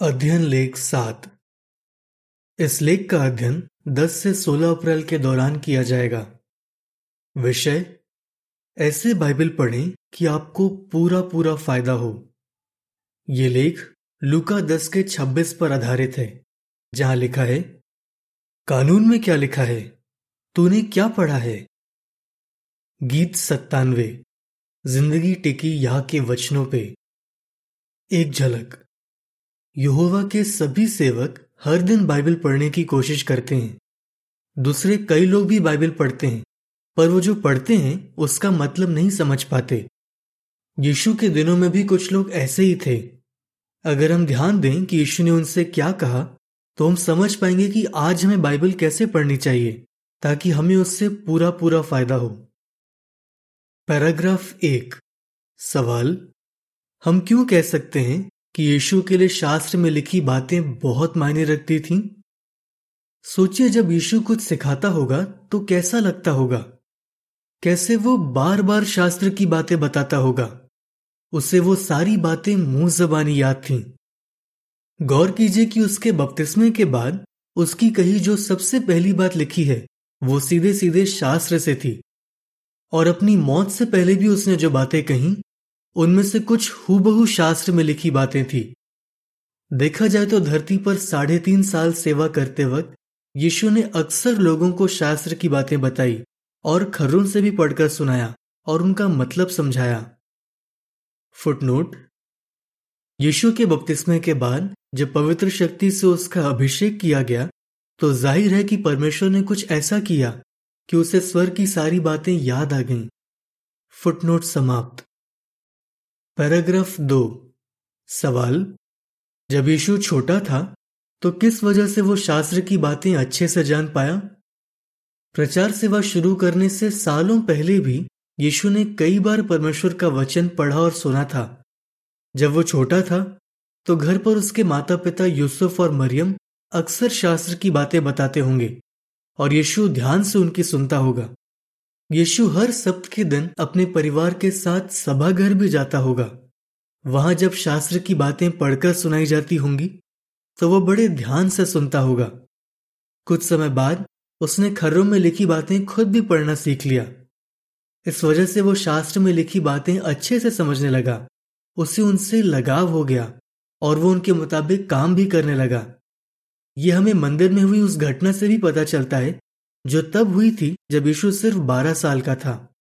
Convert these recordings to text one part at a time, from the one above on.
अध्ययन लेख सात। इस लेख का अध्ययन 10 से 16 अप्रैल के दौरान किया जाएगा। विषय, ऐसे बाइबल पढ़ें कि आपको पूरा पूरा फ़ायदा हो। ये लेख लुका 10 के 26 पर आधारित है, जहाँ लिखा है, कानून में क्या लिखा है? तूने क्या पढ़ा है? गीत सत्तानवे, ज़िंदगी टिकी यहाँ के वचनों पे। एक झलक। यहोवा के सभी सेवक हर दिन बाइबल पढ़ने की कोशिश करते हैं। दूसरे कई लोग भी बाइबल पढ़ते हैं, पर वो जो पढ़ते हैं, उसका मतलब नहीं समझ पाते। यीशु के दिनों में भी कुछ लोग ऐसे ही थे। अगर हम ध्यान दें कि यीशु ने उनसे क्या कहा तो हम समझ पाएँगे कि आज हमें बाइबल कैसे पढ़नी चाहिए, ताकि हमें उससे पूरा पूरा फ़ायदा हो। पैराग्राफ एक। सवाल, हम क्यों कह सकते हैं कि यीशु के लिए शास्त्र में लिखी बातें बहुत मायने रखती थीं? सोचिए, जब यीशु कुछ सिखाता होगा तो कैसा लगता होगा कैसे वो बार बार शास्त्र की बातें बताता होगा उसे वो सारी बातें मुँह जबानी याद थीं। गौर कीजिए कि उसके बपतिस्मे के बाद, उसकी कही जो सबसे पहली बात लिखी है, वो सीधे सीधे शास्त्र से थी और अपनी मौत से पहले भी उसने जो बातें कही उनमें से कुछ हूबहू शास्त्र में लिखी बातें थी। देखा जाए तो धरती पर साढ़े तीन साल सेवा करते वक्त यीशु ने अक्सर लोगों को शास्त्र की बातें बताई और खर्रों से भी पढ़कर सुनाया और उनका मतलब समझाया। फुटनोट, यीशु के बपतिस्मे के बाद जब पवित्र शक्ति से उसका अभिषेक किया गया तो ज़ाहिर है कि परमेश्वर ने कुछ ऐसा किया कि उसे स्वर की सारी बातें याद आ गईं। फुटनोट समाप्त। पैराग्राफ दो। सवाल, जब यीशु छोटा था तो किस वजह से वो शास्त्र की बातें अच्छे से जान पाया? प्रचार सेवा शुरू करने से सालों पहले भी यीशु ने कई बार परमेश्वर का वचन पढ़ा और सुना था। जब वो छोटा था तो घर पर उसके माता पिता यूसुफ और मरियम अक्सर शास्त्र की बातें बताते होंगे, और यीशु ध्यान से उनकी सुनता होगा। यीशु हर सप्त के दिन अपने परिवार के साथ सभाघर भी जाता होगा। वहाँ जब शास्त्र की बातें पढ़कर सुनाई जाती होंगी तो वह बड़े ध्यान से सुनता होगा। कुछ समय बाद उसने खर्रों में लिखी बातें खुद भी पढ़ना सीख लिया। इस वजह से वो शास्त्र में लिखी बातें अच्छे से समझने लगा। उसे उनसे लगाव हो गया और वो उनके मुताबिक काम भी करने लगा। ये हमें मंदिर में हुई उस घटना से भी पता चलता है जो तब हुई थी जब यीशु सिर्फ़ बारह साल का था।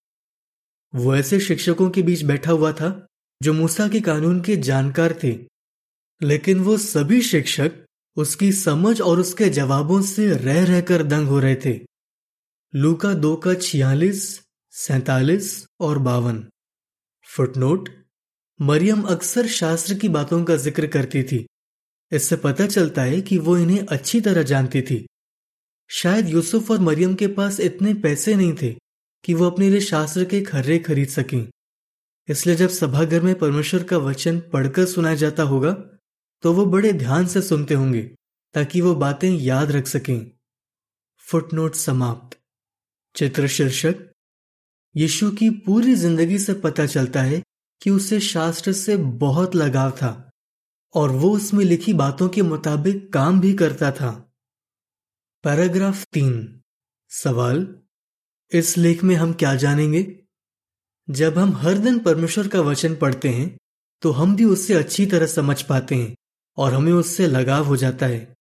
वो ऐसे शिक्षकों के बीच बैठा हुआ था, जो मूसा के कानून के जानकार थे। लेकिन वो सभी शिक्षक उसकी समझ और उसके जवाबों से रह रहकर दंग हो रहे थे। लूका दो का छियालीस, सैतालीस और बावन। फुटनोट, मरियम अक्सर शास्त्र की बातों का ज़िक्र करती थी। इससे पता चलता है कि वो इन्हें अच्छी तरह जानती थी। शायद यूसुफ और मरियम के पास इतने पैसे नहीं थे कि वो अपने लिए शास्त्र के खर्रे खरीद सकें। इसलिए जब सभाघर में परमेश्वर का वचन पढ़कर सुनाया जाता होगा तो वो बड़े ध्यान से सुनते होंगे, ताकि वो बातें याद रख सकें। फुटनोट समाप्त। चित्र शीर्षक। यीशु की पूरी ज़िंदगी से पता चलता है कि उसे शास्त्र से बहुत लगाव था, और वो उसमें लिखी बातों के मुताबिक काम भी करता था। पैराग्राफ तीन, सवाल, इस लेख में हम क्या जानेंगे? जब हम हर दिन परमेश्वर का वचन पढ़ते हैं तो हम भी उससे अच्छी तरह समझ पाते हैं और हमें उससे लगाव हो जाता है।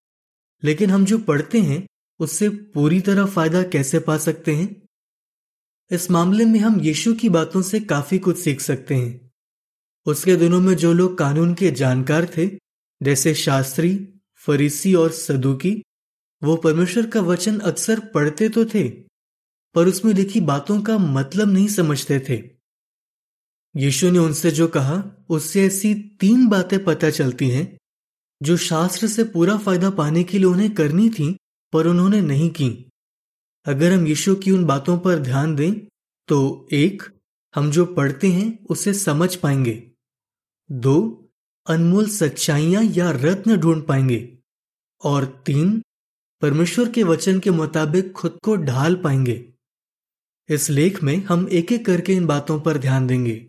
लेकिन हम जो पढ़ते हैं, उससे पूरी तरह फ़ायदा कैसे पा सकते हैं? इस मामले में हम यीशु की बातों से काफ़ी कुछ सीख सकते हैं। उसके दिनों में जो लोग कानून के जानकार थे, जैसे शास्त्री, फरीसी और सदुकी वो परमेश्वर का वचन अक्सर पढ़ते तो थे, पर उसमें लिखी बातों का मतलब नहीं समझते थे। यीशु ने उनसे जो कहा, उससे ऐसी तीन बातें पता चलती हैं, जो शास्त्र से पूरा फ़ायदा पाने के लिए उन्हें करनी थी, पर उन्होंने नहीं की। अगर हम यीशु की उन बातों पर ध्यान दें तो एक, हम जो पढ़ते हैं, उसे समझ पाएँगे। दो, अनमोल सच्चाइयाँ या रत्न ढूंढ पाएँगे। और तीन परमेश्वर के वचन के मुताबिक खुद को ढाल पाएँगे। इस लेख में हम एक एक करके इन बातों पर ध्यान देंगे।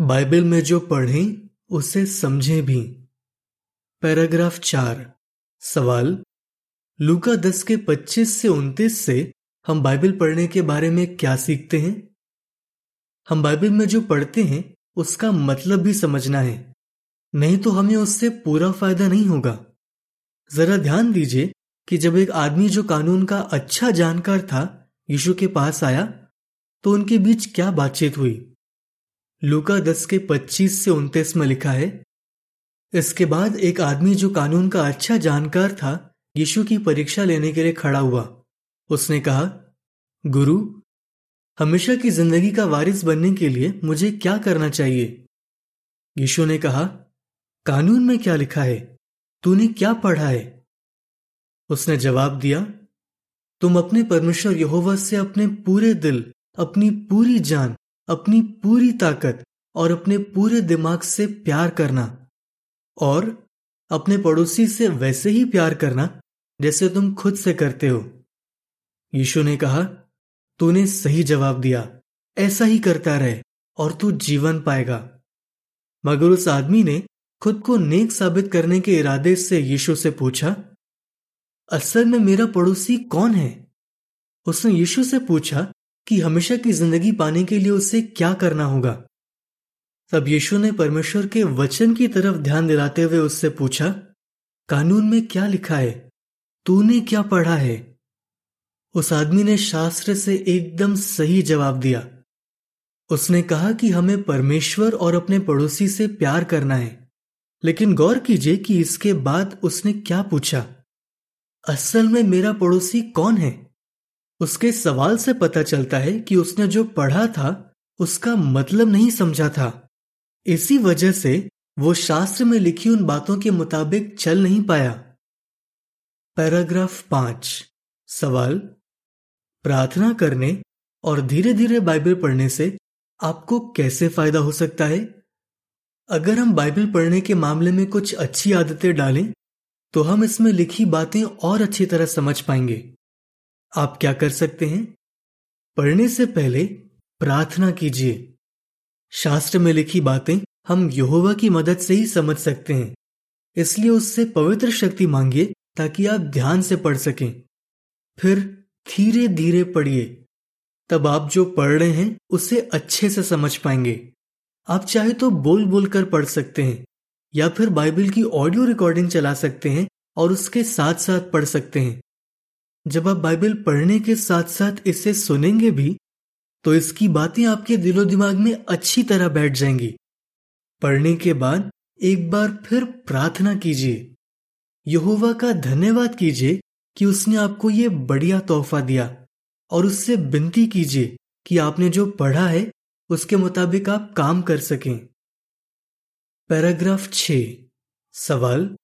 बाइबल में जो पढ़ें, उसे समझें भी। पैराग्राफ चार। सवाल, लूका दस के पच्चीस से उनतीस से हम बाइबल पढ़ने के बारे में क्या सीखते हैं? हम बाइबल में जो पढ़ते हैं, उसका मतलब भी समझना है। नहीं तो हमें उससे पूरा फ़ायदा नहीं होगा। जरा ध्यान दीजिए कि जब एक आदमी जो कानून का अच्छा जानकार था, यीशु के पास आया तो उनके बीच क्या बातचीत हुई? लूका दस के पच्चीस से उनतीस में लिखा है, इसके बाद एक आदमी जो कानून का अच्छा जानकार था, यीशु की परीक्षा लेने के लिए खड़ा हुआ। उसने कहा, गुरु, हमेशा की ज़िंदगी का वारिस बनने के लिए मुझे क्या करना चाहिए? यीशु ने कहा, कानून में क्या लिखा है? तूने क्या पढ़ा है? उसने जवाब दिया, तुम अपने परमेश्वर यहोवा से अपने पूरे दिल, अपनी पूरी जान, अपनी पूरी ताकत और अपने पूरे दिमाग से प्यार करना और अपने पड़ोसी से वैसे ही प्यार करना जैसे तुम खुद से करते हो। यीशु ने कहा, तूने सही जवाब दिया। ऐसा ही करता रहे और तू जीवन पाएगा। मगर उस आदमी ने खुद को नेक साबित करने के इरादे से यीशु से पूछा असल में मेरा पड़ोसी कौन है? उसने यीशु से पूछा कि हमेशा की ज़िंदगी पाने के लिए उसे क्या करना होगा। तब यीशु ने परमेश्वर के वचन की तरफ़ ध्यान दिलाते हुए उससे पूछा, कानून में क्या लिखा है? तूने क्या पढ़ा है? उस आदमी ने शास्त्र से एकदम सही जवाब दिया। उसने कहा कि हमें परमेश्वर और अपने पड़ोसी से प्यार करना है, लेकिन गौर कीजिए कि इसके बाद उसने क्या पूछा। असल में मेरा पड़ोसी कौन है? उसके सवाल से पता चलता है कि उसने जो पढ़ा था, उसका मतलब नहीं समझा था। इसी वजह से वो शास्त्र में लिखी उन बातों के मुताबिक चल नहीं पाया। पैराग्राफ पाँच। सवाल। प्रार्थना करने और धीरे धीरे बाइबल पढ़ने से आपको कैसे फ़ायदा हो सकता है? अगर हम बाइबल पढ़ने के मामले में कुछ अच्छी आदतें डालें तो हम इसमें लिखी बातें और अच्छी तरह समझ पाएँगे। आप क्या कर सकते हैं? पढ़ने से पहले प्रार्थना कीजिए। शास्त्र में लिखी बातें हम यहोवा की मदद से ही समझ सकते हैं। इसलिए उससे पवित्र शक्ति मांगिए ताकि आप ध्यान से पढ़ सकें। फिर धीरे धीरे पढ़िए। तब आप जो पढ़ रहे हैं, उसे अच्छे से समझ पाएँगे। आप चाहे तो बोल बोल कर पढ़ सकते हैं। या फिर बाइबल की ऑडियो रिकॉर्डिंग चला सकते हैं और उसके साथ साथ पढ़ सकते हैं। जब आप बाइबल पढ़ने के साथ साथ इसे सुनेंगे भी तो इसकी बातें आपके दिलो दिमाग में अच्छी तरह बैठ जाएँगी। पढ़ने के बाद एक बार फिर प्रार्थना कीजिए। यहोवा का धन्यवाद कीजिए कि उसने आपको ये बढ़िया तोहफा दिया और उससे विनती कीजिए कि आपने जो पढ़ा है, उसके मुताबिक आप काम कर सकें। पैराग्राफ छ। सवाल।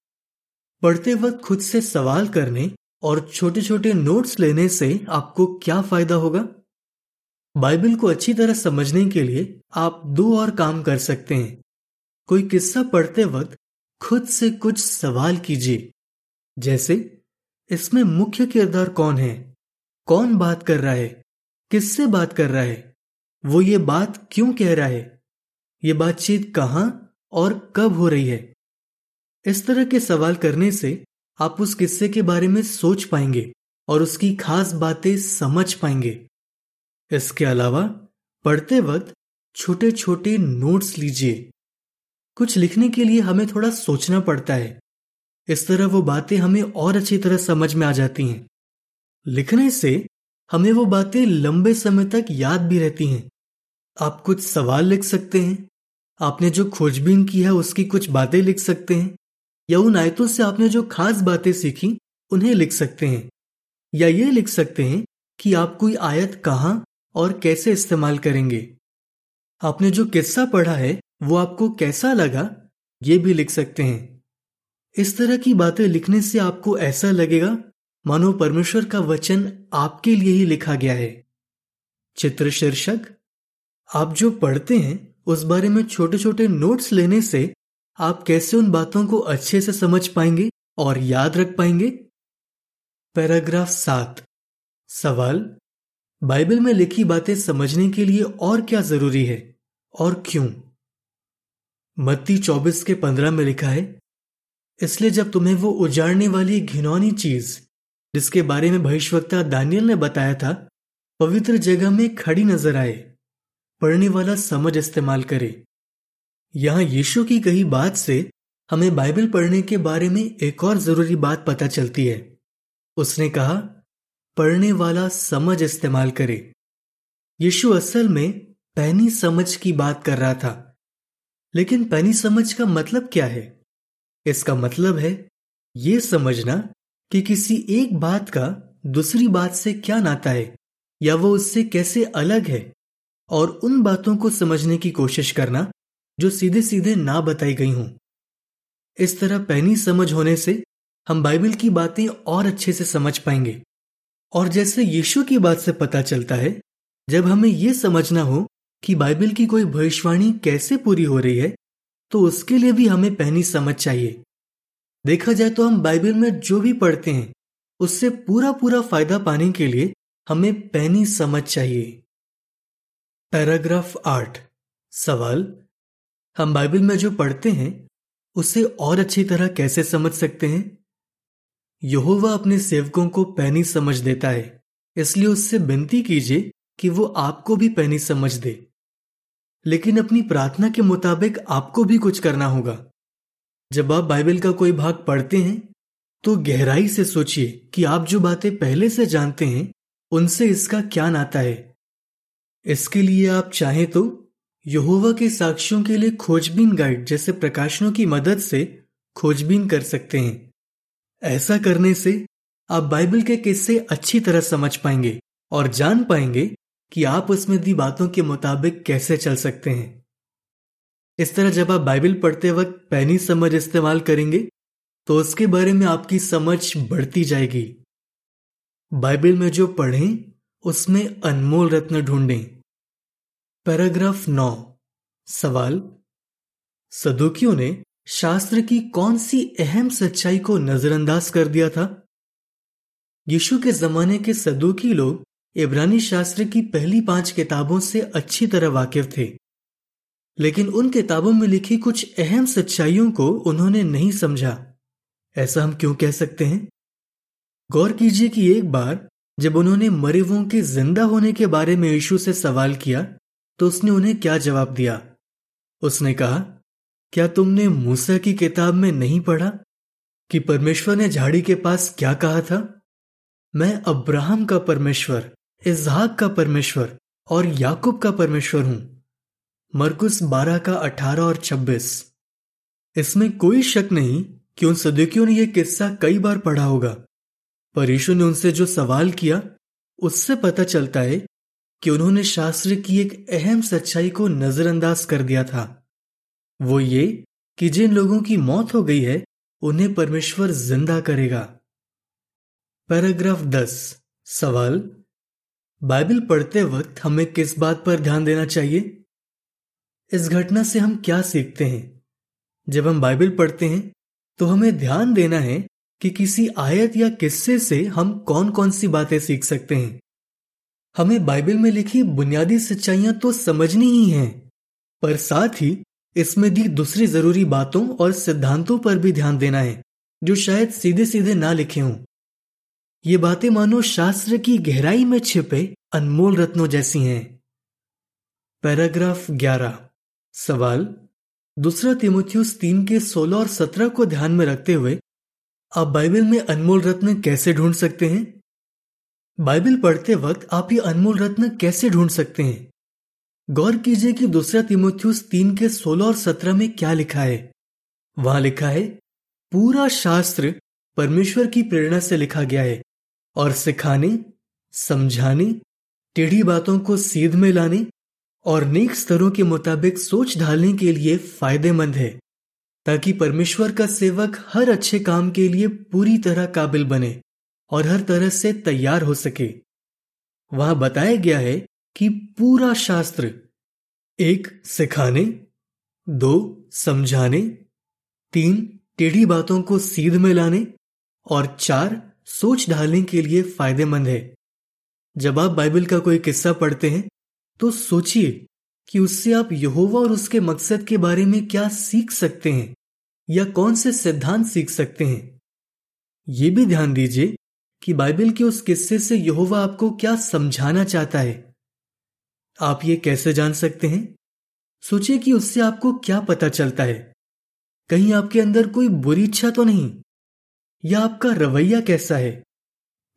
पढ़ते वक्त खुद से सवाल करने और छोटे छोटे नोट्स लेने से आपको क्या फ़ायदा होगा? बाइबल को अच्छी तरह समझने के लिए आप दो और काम कर सकते हैं। कोई किस्सा पढ़ते वक्त खुद से कुछ सवाल कीजिए। जैसे, इसमें मुख्य किरदार कौन है? कौन बात कर रहा है? किससे बात कर रहा है? वो ये बात क्यों कह रहा है? ये बातचीत कहाँ और कब हो रही है? इस तरह के सवाल करने से आप उस किस्से के बारे में सोच पाएँगे और उसकी खास बातें समझ पाएँगे। इसके अलावा, पढ़ते वक्त छोटे छोटे नोट्स लीजिए। कुछ लिखने के लिए हमें थोड़ा सोचना पड़ता है। इस तरह वो बातें हमें और अच्छी तरह समझ में आ जाती हैं। लिखने से हमें वो बातें लंबे समय तक याद भी रहती हैं। आप कुछ सवाल लिख सकते हैं। आपने जो खोजबीन की है, उसकी कुछ बातें लिख सकते हैं? या उन आयतों से आपने जो खास बातें सीखी, उन्हें लिख सकते हैं? या ये लिख सकते हैं कि आप कोई आयत कहाँ और कैसे इस्तेमाल करेंगे? आपने जो किस्सा पढ़ा है, वो आपको कैसा लगा, ये भी लिख सकते हैं। इस तरह की बातें लिखने से आपको ऐसा लगेगा, मानो परमेश्वर का वचन आपके लिए ही लिखा गया है। चित्र शीर्षक आप जो पढ़ते हैं उस बारे में छोटे छोटे नोट्स लेने से आप कैसे उन बातों को अच्छे से समझ पाएँगे और याद रख पाएँगे? पैराग्राफ सात। सवाल, बाइबल में लिखी बातें समझने के लिए और क्या ज़रूरी है और क्यों? मत्ती चौबीस के पंद्रह में लिखा है, इसलिए जब तुम्हें वो उजाड़ने वाली घिनौनी चीज़, जिसके बारे में भविष्यवक्ता दानियल ने बताया था, पवित्र जगह में खड़ी नज़र आए। पढ़ने वाला समझ इस्तेमाल करे। यहाँ यीशु की कही बात से हमें बाइबल पढ़ने के बारे में एक और ज़रूरी बात पता चलती है। उसने कहा, पढ़ने वाला समझ इस्तेमाल करे। यीशु असल में पैनी समझ की बात कर रहा था। लेकिन पैनी समझ का मतलब क्या है? इसका मतलब है, ये समझना कि किसी एक बात का दूसरी बात से क्या नाता है, या वो उससे कैसे अलग है। और उन बातों को समझने की कोशिश करना, जो सीधे सीधे ना बताई गई हूँ। इस तरह पैनी समझ होने से, हम बाइबल की बातें और अच्छे से समझ पाएँगे। और जैसे यीशु की बात से पता चलता है, जब हमें यह समझना हो कि बाइबल की कोई भविष्यवाणी कैसे पूरी हो रही है तो उसके लिए भी हमें पहनी समझ चाहिए। देखा जाए तो हम बाइबल में जो भी पढ़ते हैं, उससे पूरा पूरा फ़ायदा पाने के लिए हमें पहनी समझ चाहिए। पैराग्राफ आठ सवाल, हम बाइबल में जो पढ़ते हैं, उसे और अच्छी तरह कैसे समझ सकते हैं? यहोवा अपने सेवकों को पैनी समझ देता है, इसलिए उससे विनती कीजिए कि वो आपको भी पैनी समझ दे। लेकिन अपनी प्रार्थना के मुताबिक आपको भी कुछ करना होगा। जब आप बाइबल का कोई भाग पढ़ते हैं तो गहराई से सोचिए कि आप जो बातें पहले से जानते हैं, उनसे इसका क्या नाता है। इसके लिए आप चाहें तो यहोवा के साक्ष्यों के लिए खोजबीन गाइड जैसे प्रकाशनों की मदद से खोजबीन कर सकते हैं। ऐसा करने से आप बाइबल के किस्से अच्छी तरह समझ पाएँगे और जान पाएँगे कि आप उसमें दी बातों के मुताबिक कैसे चल सकते हैं। इस तरह जब आप बाइबल पढ़ते वक्त पैनी समझ इस्तेमाल करेंगे तो उसके बारे में आपकी समझ बढ़ती जाएगी। बाइबल में जो पढ़ें, उसमें अनमोल रत्न ढूंढें। पैराग्राफ नौ। सवाल। सदुकियों ने शास्त्र की कौन सी अहम सच्चाई को नजरअंदाज कर दिया था? यीशु के जमाने के सदुकी लोग इब्रानी शास्त्र की पहली पाँच किताबों से अच्छी तरह वाकिफ थे। लेकिन उन किताबों में लिखी कुछ अहम सच्चाइयों को उन्होंने नहीं समझा। ऐसा हम क्यों कह सकते हैं? गौर कीजिए कि एक बार जब उन्होंने मरेवों के ज़िंदा होने के बारे में यीशु से सवाल किया तो उसने उन्हें क्या जवाब दिया? उसने कहा, क्या तुमने मूसा की किताब में नहीं पढ़ा कि परमेश्वर ने झाड़ी के पास क्या कहा था? मैं अब्राहम का परमेश्वर इजहाक का परमेश्वर और याकूब का परमेश्वर हूँ। मरकुस बारह का अठारह और छब्बीस। इसमें कोई शक नहीं कि उन सदुकियों ने यह किस्सा कई बार पढ़ा होगा, पर यीशु ने उनसे जो सवाल किया, उससे पता चलता है कि उन्होंने शास्त्र की एक अहम सच्चाई को नजरअंदाज कर दिया था। वो ये कि जिन लोगों की मौत हो गई है, उन्हें परमेश्वर ज़िंदा करेगा। पैराग्राफ दस, सवाल, बाइबल पढ़ते वक्त हमें किस बात पर ध्यान देना चाहिए? इस घटना से हम क्या सीखते हैं? जब हम बाइबल पढ़ते हैं तो हमें ध्यान देना है कि किसी आयत या किस्से से हम कौन कौन सी बातें सीख सकते हैं। हमें बाइबल में लिखी बुनियादी सच्चाइयाँ तो समझनी ही हैं। पर साथ ही, इसमें दी दूसरी ज़रूरी बातों और सिद्धांतों पर भी ध्यान देना है, जो शायद सीधे सीधे ना लिखे हों। ये बातें मानो शास्त्र की गहराई में छिपे अनमोल रत्नों जैसी हैं। पैराग्राफ 11 सवाल। दूसरा तिमोथियस तीन के सोलह और सत्रह को ध्यान में रखते हुए, आप बाइबल में अनमोल रत्न कैसे ढूंढ सकते हैं? बाइबल पढ़ते वक्त आप ये अनमोल रत्न कैसे ढूंढ सकते हैं? गौर कीजिए कि दूसरा तिमोथ्यूस तीन के सोलह और सत्रह में क्या लिखा है? वहाँ लिखा है, पूरा शास्त्र परमेश्वर की प्रेरणा से लिखा गया है, और सिखाने, समझाने, टेढ़ी बातों को सीध में लाने, और नेक स्तरों के मुताबिक सोच ढालने के लिए फ़ायदेमंद है, ताकि परमेश्वर का सेवक हर अच्छे काम के लिए पूरी तरह काबिल बने। और हर तरह से तैयार हो सके। वहाँ बताया गया है कि पूरा शास्त्र एक सिखाने, दो समझाने, तीन टेढ़ी बातों को सीध में लाने और चार सोच ढालने के लिए फ़ायदेमंद है। जब आप बाइबल का कोई किस्सा पढ़ते हैं तो सोचिए कि उससे आप यहोवा और उसके मकसद के बारे में क्या सीख सकते हैं या कौन से सिद्धांत सीख सकते हैं। ये भी ध्यान दीजिए कि बाइबल के उस किस्से से यहोवा आपको क्या समझाना चाहता है? आप ये कैसे जान सकते हैं? सोचिए कि उससे आपको क्या पता चलता है। कहीं आपके अंदर कोई बुरी इच्छा तो नहीं? या आपका रवैया कैसा है?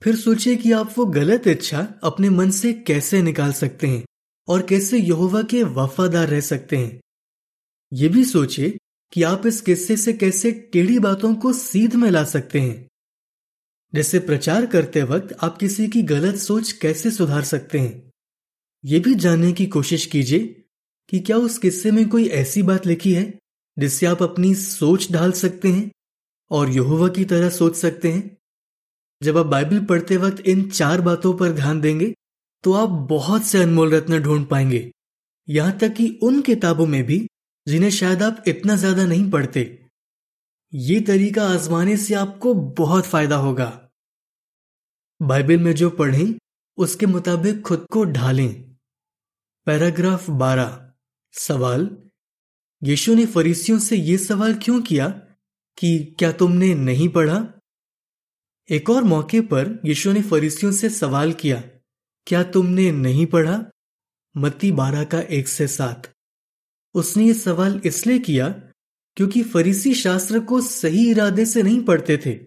फिर सोचिए कि आप वो गलत इच्छा अपने मन से कैसे निकाल सकते हैं और कैसे यहोवा के वफादार रह सकते हैं। ये भी सोचिए कि आप इस किस्से से कैसे टेढ़ी बातों को सीध में ला सकते हैं। जैसे प्रचार करते वक्त आप किसी की गलत सोच कैसे सुधार सकते हैं? ये भी जानने की कोशिश कीजिए कि क्या उस किस्से में कोई ऐसी बात लिखी है जिससे आप अपनी सोच ढाल सकते हैं और यहोवा की तरह सोच सकते हैं? जब आप बाइबल पढ़ते वक्त इन चार बातों पर ध्यान देंगे तो आप बहुत से अनमोल रत्न ढूंढ पाएँगे। यहाँ तक कि उन किताबों में भी, जिन्हें शायद आप इतना ज़्यादा नहीं पढ़ते। ये तरीका आजमाने से आपको बहुत फ़ायदा होगा। बाइबल में जो पढ़ें, उसके मुताबिक खुद को ढालें। पैराग्राफ 12 सवाल, यीशु ने फरीसियों से यह सवाल क्यों किया कि क्या तुमने नहीं पढ़ा? एक और मौके पर यीशु ने फरीसियों से सवाल किया, क्या तुमने नहीं पढ़ा? मत्ती बारह का एक से सात। उसने ये सवाल इसलिए किया क्योंकि फरीसी शास्त्र को सही इरादे से नहीं पढ़ते थे।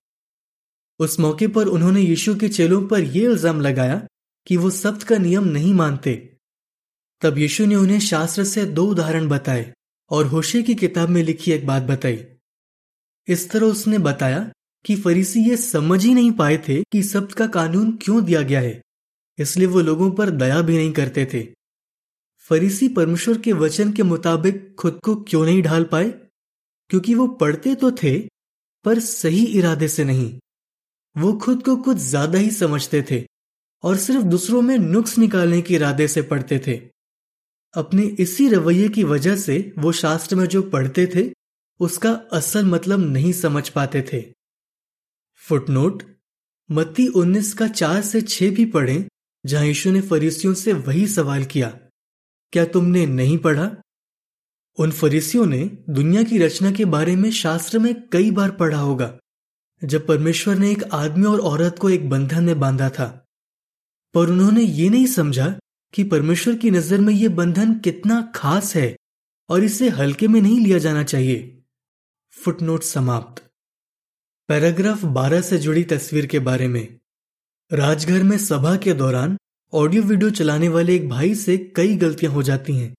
उस मौके पर उन्होंने यीशु के चेलों पर यह इल्ज़ाम लगाया कि वो सब्त का नियम नहीं मानते। तब यीशु ने उन्हें शास्त्र से दो उदाहरण बताए और होशे की किताब में लिखी एक बात बताई। इस तरह उसने बताया कि फरीसी ये समझ ही नहीं पाए थे कि सब्त का कानून क्यों दिया गया है, इसलिए वो लोगों पर दया भी नहीं करते थे। फरीसी परमेश्वर के वचन के मुताबिक खुद को क्यों नहीं ढाल पाए? क्योंकि वो पढ़ते तो थे, पर सही इरादे से नहीं। वो खुद को कुछ ज़्यादा ही समझते थे और सिर्फ़ दूसरों में नुक्स निकालने के इरादे से पढ़ते थे। अपने इसी रवैये की वजह से वो शास्त्र में जो पढ़ते थे, उसका असल मतलब नहीं समझ पाते थे। फुटनोट, मत्ती 19 का चार से छह भी पढ़ें, जहाँ यीशु ने फरीसियों से वही सवाल किया, क्या तुमने नहीं पढ़ा? उन फरीसियों ने दुनिया की रचना के बारे में शास्त्र में कई बार पढ़ा होगा, जब परमेश्वर ने एक आदमी और औरत को एक बंधन में बांधा था। पर उन्होंने ये नहीं समझा कि परमेश्वर की नज़र में यह बंधन कितना खास है और इसे हल्के में नहीं लिया जाना चाहिए। फुटनोट समाप्त। पैराग्राफ 12 से जुड़ी तस्वीर के बारे में। राजघर में सभा के दौरान ऑडियो वीडियो चलाने वाले एक भाई से कई गलतियाँ हो जाती हैं।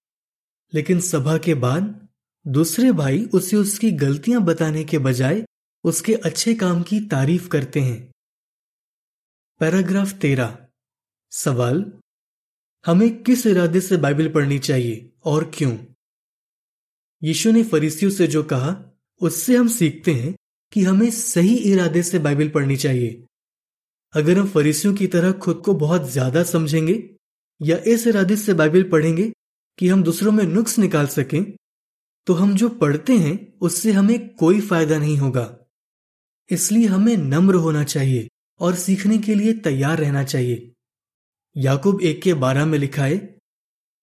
लेकिन सभा के बाद दूसरे भाई उसे उसकी गलतियाँ बताने के बजाय उसके अच्छे काम की तारीफ़ करते हैं। पैराग्राफ तेरह। सवाल, हमें किस इरादे से बाइबल पढ़नी चाहिए और क्यों? यीशु ने फरीसियों से जो कहा, उससे हम सीखते हैं कि हमें सही इरादे से बाइबल पढ़नी चाहिए। अगर हम फरीसियों की तरह खुद को बहुत ज़्यादा समझेंगे या इस इरादे से बाइबल पढ़ेंगे कि हम दूसरों में नुक्स निकाल सकें तो हम जो पढ़ते हैं, उससे हमें कोई फ़ायदा नहीं होगा। इसलिए हमें नम्र होना चाहिए और सीखने के लिए तैयार रहना चाहिए। याकूब एक के बारह में लिखा है,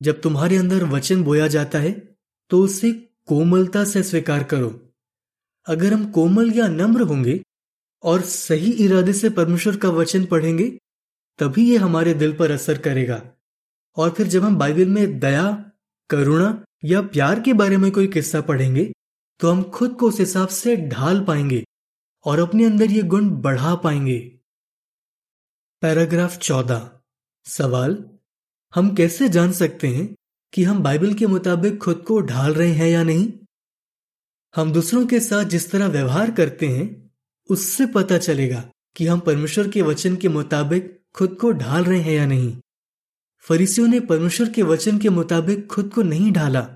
जब तुम्हारे अंदर वचन बोया जाता है तो उसे कोमलता से स्वीकार करो। अगर हम कोमल या नम्र होंगे और सही इरादे से परमेश्वर का वचन पढ़ेंगे, तभी ये हमारे दिल पर असर करेगा। और फिर जब हम बाइबल में दया, करुणा या प्यार के बारे में कोई किस्सा पढ़ेंगे तो हम खुद को उस हिसाब से ढाल पाएँगे और अपने अंदर ये गुण बढ़ा पाएँगे। पैराग्राफ चौदह। सवाल, हम कैसे जान सकते हैं कि हम बाइबल के मुताबिक खुद को ढाल रहे हैं या नहीं? हम दूसरों के साथ जिस तरह व्यवहार करते हैं, उससे पता चलेगा कि हम परमेश्वर के वचन के मुताबिक खुद को ढाल रहे हैं या नहीं। फरीसियों ने परमेश्वर के वचन के मुताबिक खुद को नहीं ढाला।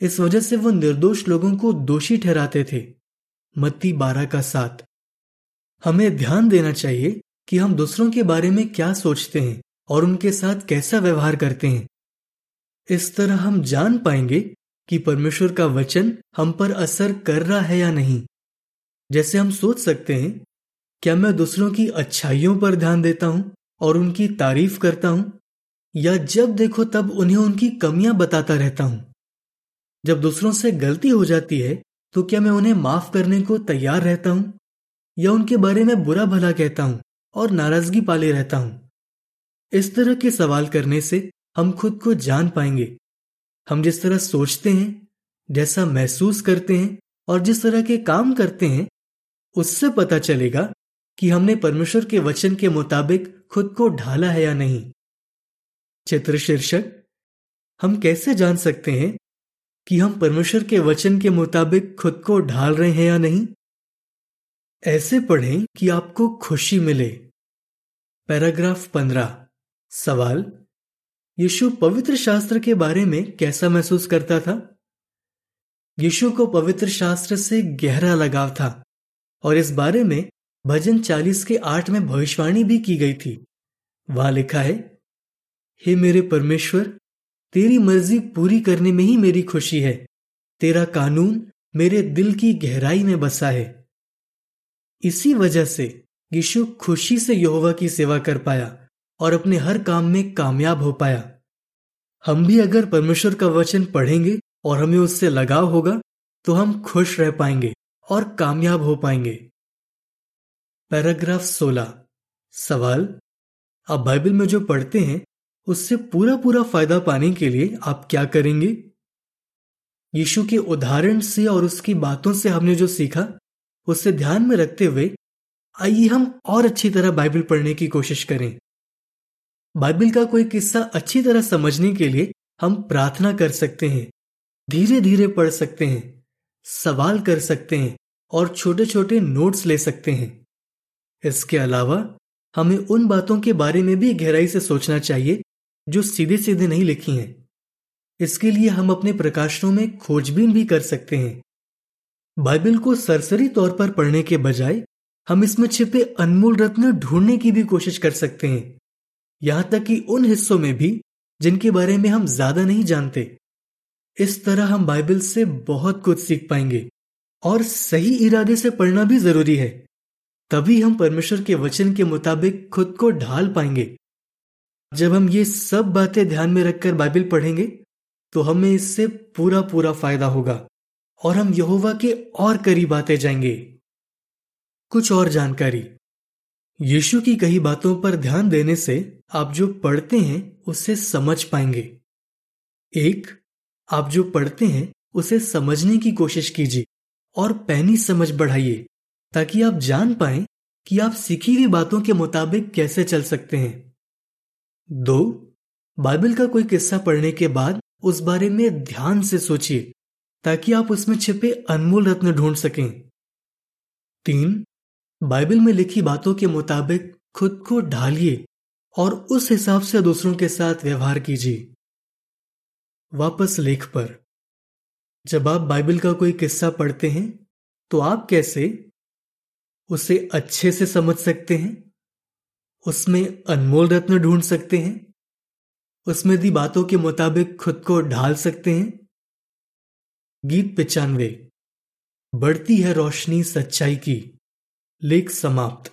इस वजह से वो निर्दोष लोगों को दोषी ठहराते थे। मत्ती बारह का साथ हमें ध्यान देना चाहिए कि हम दूसरों के बारे में क्या सोचते हैं और उनके साथ कैसा व्यवहार करते हैं। इस तरह हम जान पाएँगे कि परमेश्वर का वचन हम पर असर कर रहा है या नहीं। जैसे हम सोच सकते हैं, क्या मैं दूसरों की अच्छाइयों पर ध्यान देता हूँ और उनकी तारीफ़ करता हूँ? या जब देखो तब उन्हें उनकी कमियाँ बताता रहता हूँ। जब दूसरों से गलती हो जाती है तो क्या मैं उन्हें माफ़ करने को तैयार रहता हूँ? या उनके बारे में बुरा भला कहता हूँ और नाराज़गी पाले रहता हूँ? इस तरह के सवाल करने से हम खुद को जान पाएँगे। हम जिस तरह सोचते हैं, जैसा महसूस करते हैं और जिस तरह के काम करते हैं, उससे पता चलेगा कि हमने परमेश्वर के वचन के मुताबिक खुद को ढाला है या नहीं। चित्र शीर्षक, हम कैसे जान सकते हैं कि हम परमेश्वर के वचन के मुताबिक खुद को ढाल रहे हैं या नहीं? ऐसे पढ़ें कि आपको खुशी मिले। पैराग्राफ पंद्रह, सवाल, यीशु पवित्र शास्त्र के बारे में कैसा महसूस करता था? यीशु को पवित्र शास्त्र से गहरा लगाव था और इस बारे में भजन चालीस के आठ में भविष्यवाणी भी की गई थी। वहाँ लिखा है हे मेरे परमेश्वर, तेरी मर्ज़ी पूरी करने में ही मेरी खुशी है। तेरा कानून मेरे दिल की गहराई में बसा है। इसी वजह से यीशु खुशी से यहोवा की सेवा कर पाया और अपने हर काम में कामयाब हो पाया। हम भी अगर परमेश्वर का वचन पढ़ेंगे और हमें उससे लगाव होगा तो हम खुश रह पाएँगे और कामयाब हो पाएँगे। पैराग्राफ 16 सवाल। आप बाइबल में जो पढ़ते हैं उससे पूरा पूरा फ़ायदा पाने के लिए आप क्या करेंगे? यीशु के उदाहरण से और उसकी बातों से हमने जो सीखा, उसे ध्यान में रखते हुए, आइए हम और अच्छी तरह बाइबल पढ़ने की कोशिश करें। बाइबल का कोई किस्सा अच्छी तरह समझने के लिए हम प्रार्थना कर सकते हैं धीरे धीरे पढ़ सकते हैं, सवाल कर सकते हैं और छोटे छोटे नोट्स ले सकते हैं। इसके अलावा, हमें उन बातों के बारे में भी गहराई से सोचना चाहिए जो सीधे सीधे नहीं लिखी हैं। इसके लिए हम अपने प्रकाशनों में खोजबीन भी कर सकते हैं। बाइबल को सरसरी तौर पर पढ़ने के बजाय हम इसमें छिपे अनमोल रत्न ढूँढने की भी कोशिश कर सकते हैं। यहाँ तक कि उन हिस्सों में भी जिनके बारे में हम ज़्यादा नहीं जानते। इस तरह हम बाइबल से बहुत कुछ सीख पाएँगे और सही इरादे से पढ़ना भी ज़रूरी है। तभी हम परमेश्वर के वचन के मुताबिक खुद को ढाल पाएँगे। जब हम ये सब बातें ध्यान में रखकर बाइबल पढ़ेंगे तो हमें इससे पूरा पूरा फ़ायदा होगा और हम यहोवा के और करीब आते जाएँगे। कुछ और जानकारी। यीशु की कई बातों पर ध्यान देने से आप जो पढ़ते हैं, उसे समझ पाएँगे। एक, आप जो पढ़ते हैं, उसे समझने की कोशिश कीजिए और पैनी समझ बढ़ाइए, ताकि आप जान पाए कि आप सीखी हुई बातों के मुताबिक कैसे चल सकते हैं। दो, बाइबल का कोई किस्सा पढ़ने के बाद उस बारे में ध्यान से सोचिए, ताकि आप उसमें छिपे अनमोल रत्न ढूंढ सकें। तीन, बाइबल में लिखी बातों के मुताबिक खुद को ढालिए और उस हिसाब से दूसरों के साथ व्यवहार कीजिए। वापस लेख पर। जब आप बाइबल का कोई किस्सा पढ़ते हैं तो आप कैसे उसे अच्छे से समझ सकते हैं? उसमें अनमोल रत्न ढूंढ सकते हैं? उसमें दी बातों के मुताबिक खुद को ढाल सकते हैं? गीत पिचानवे, बढ़ती है रोशनी सच्चाई की, लेख समाप्त।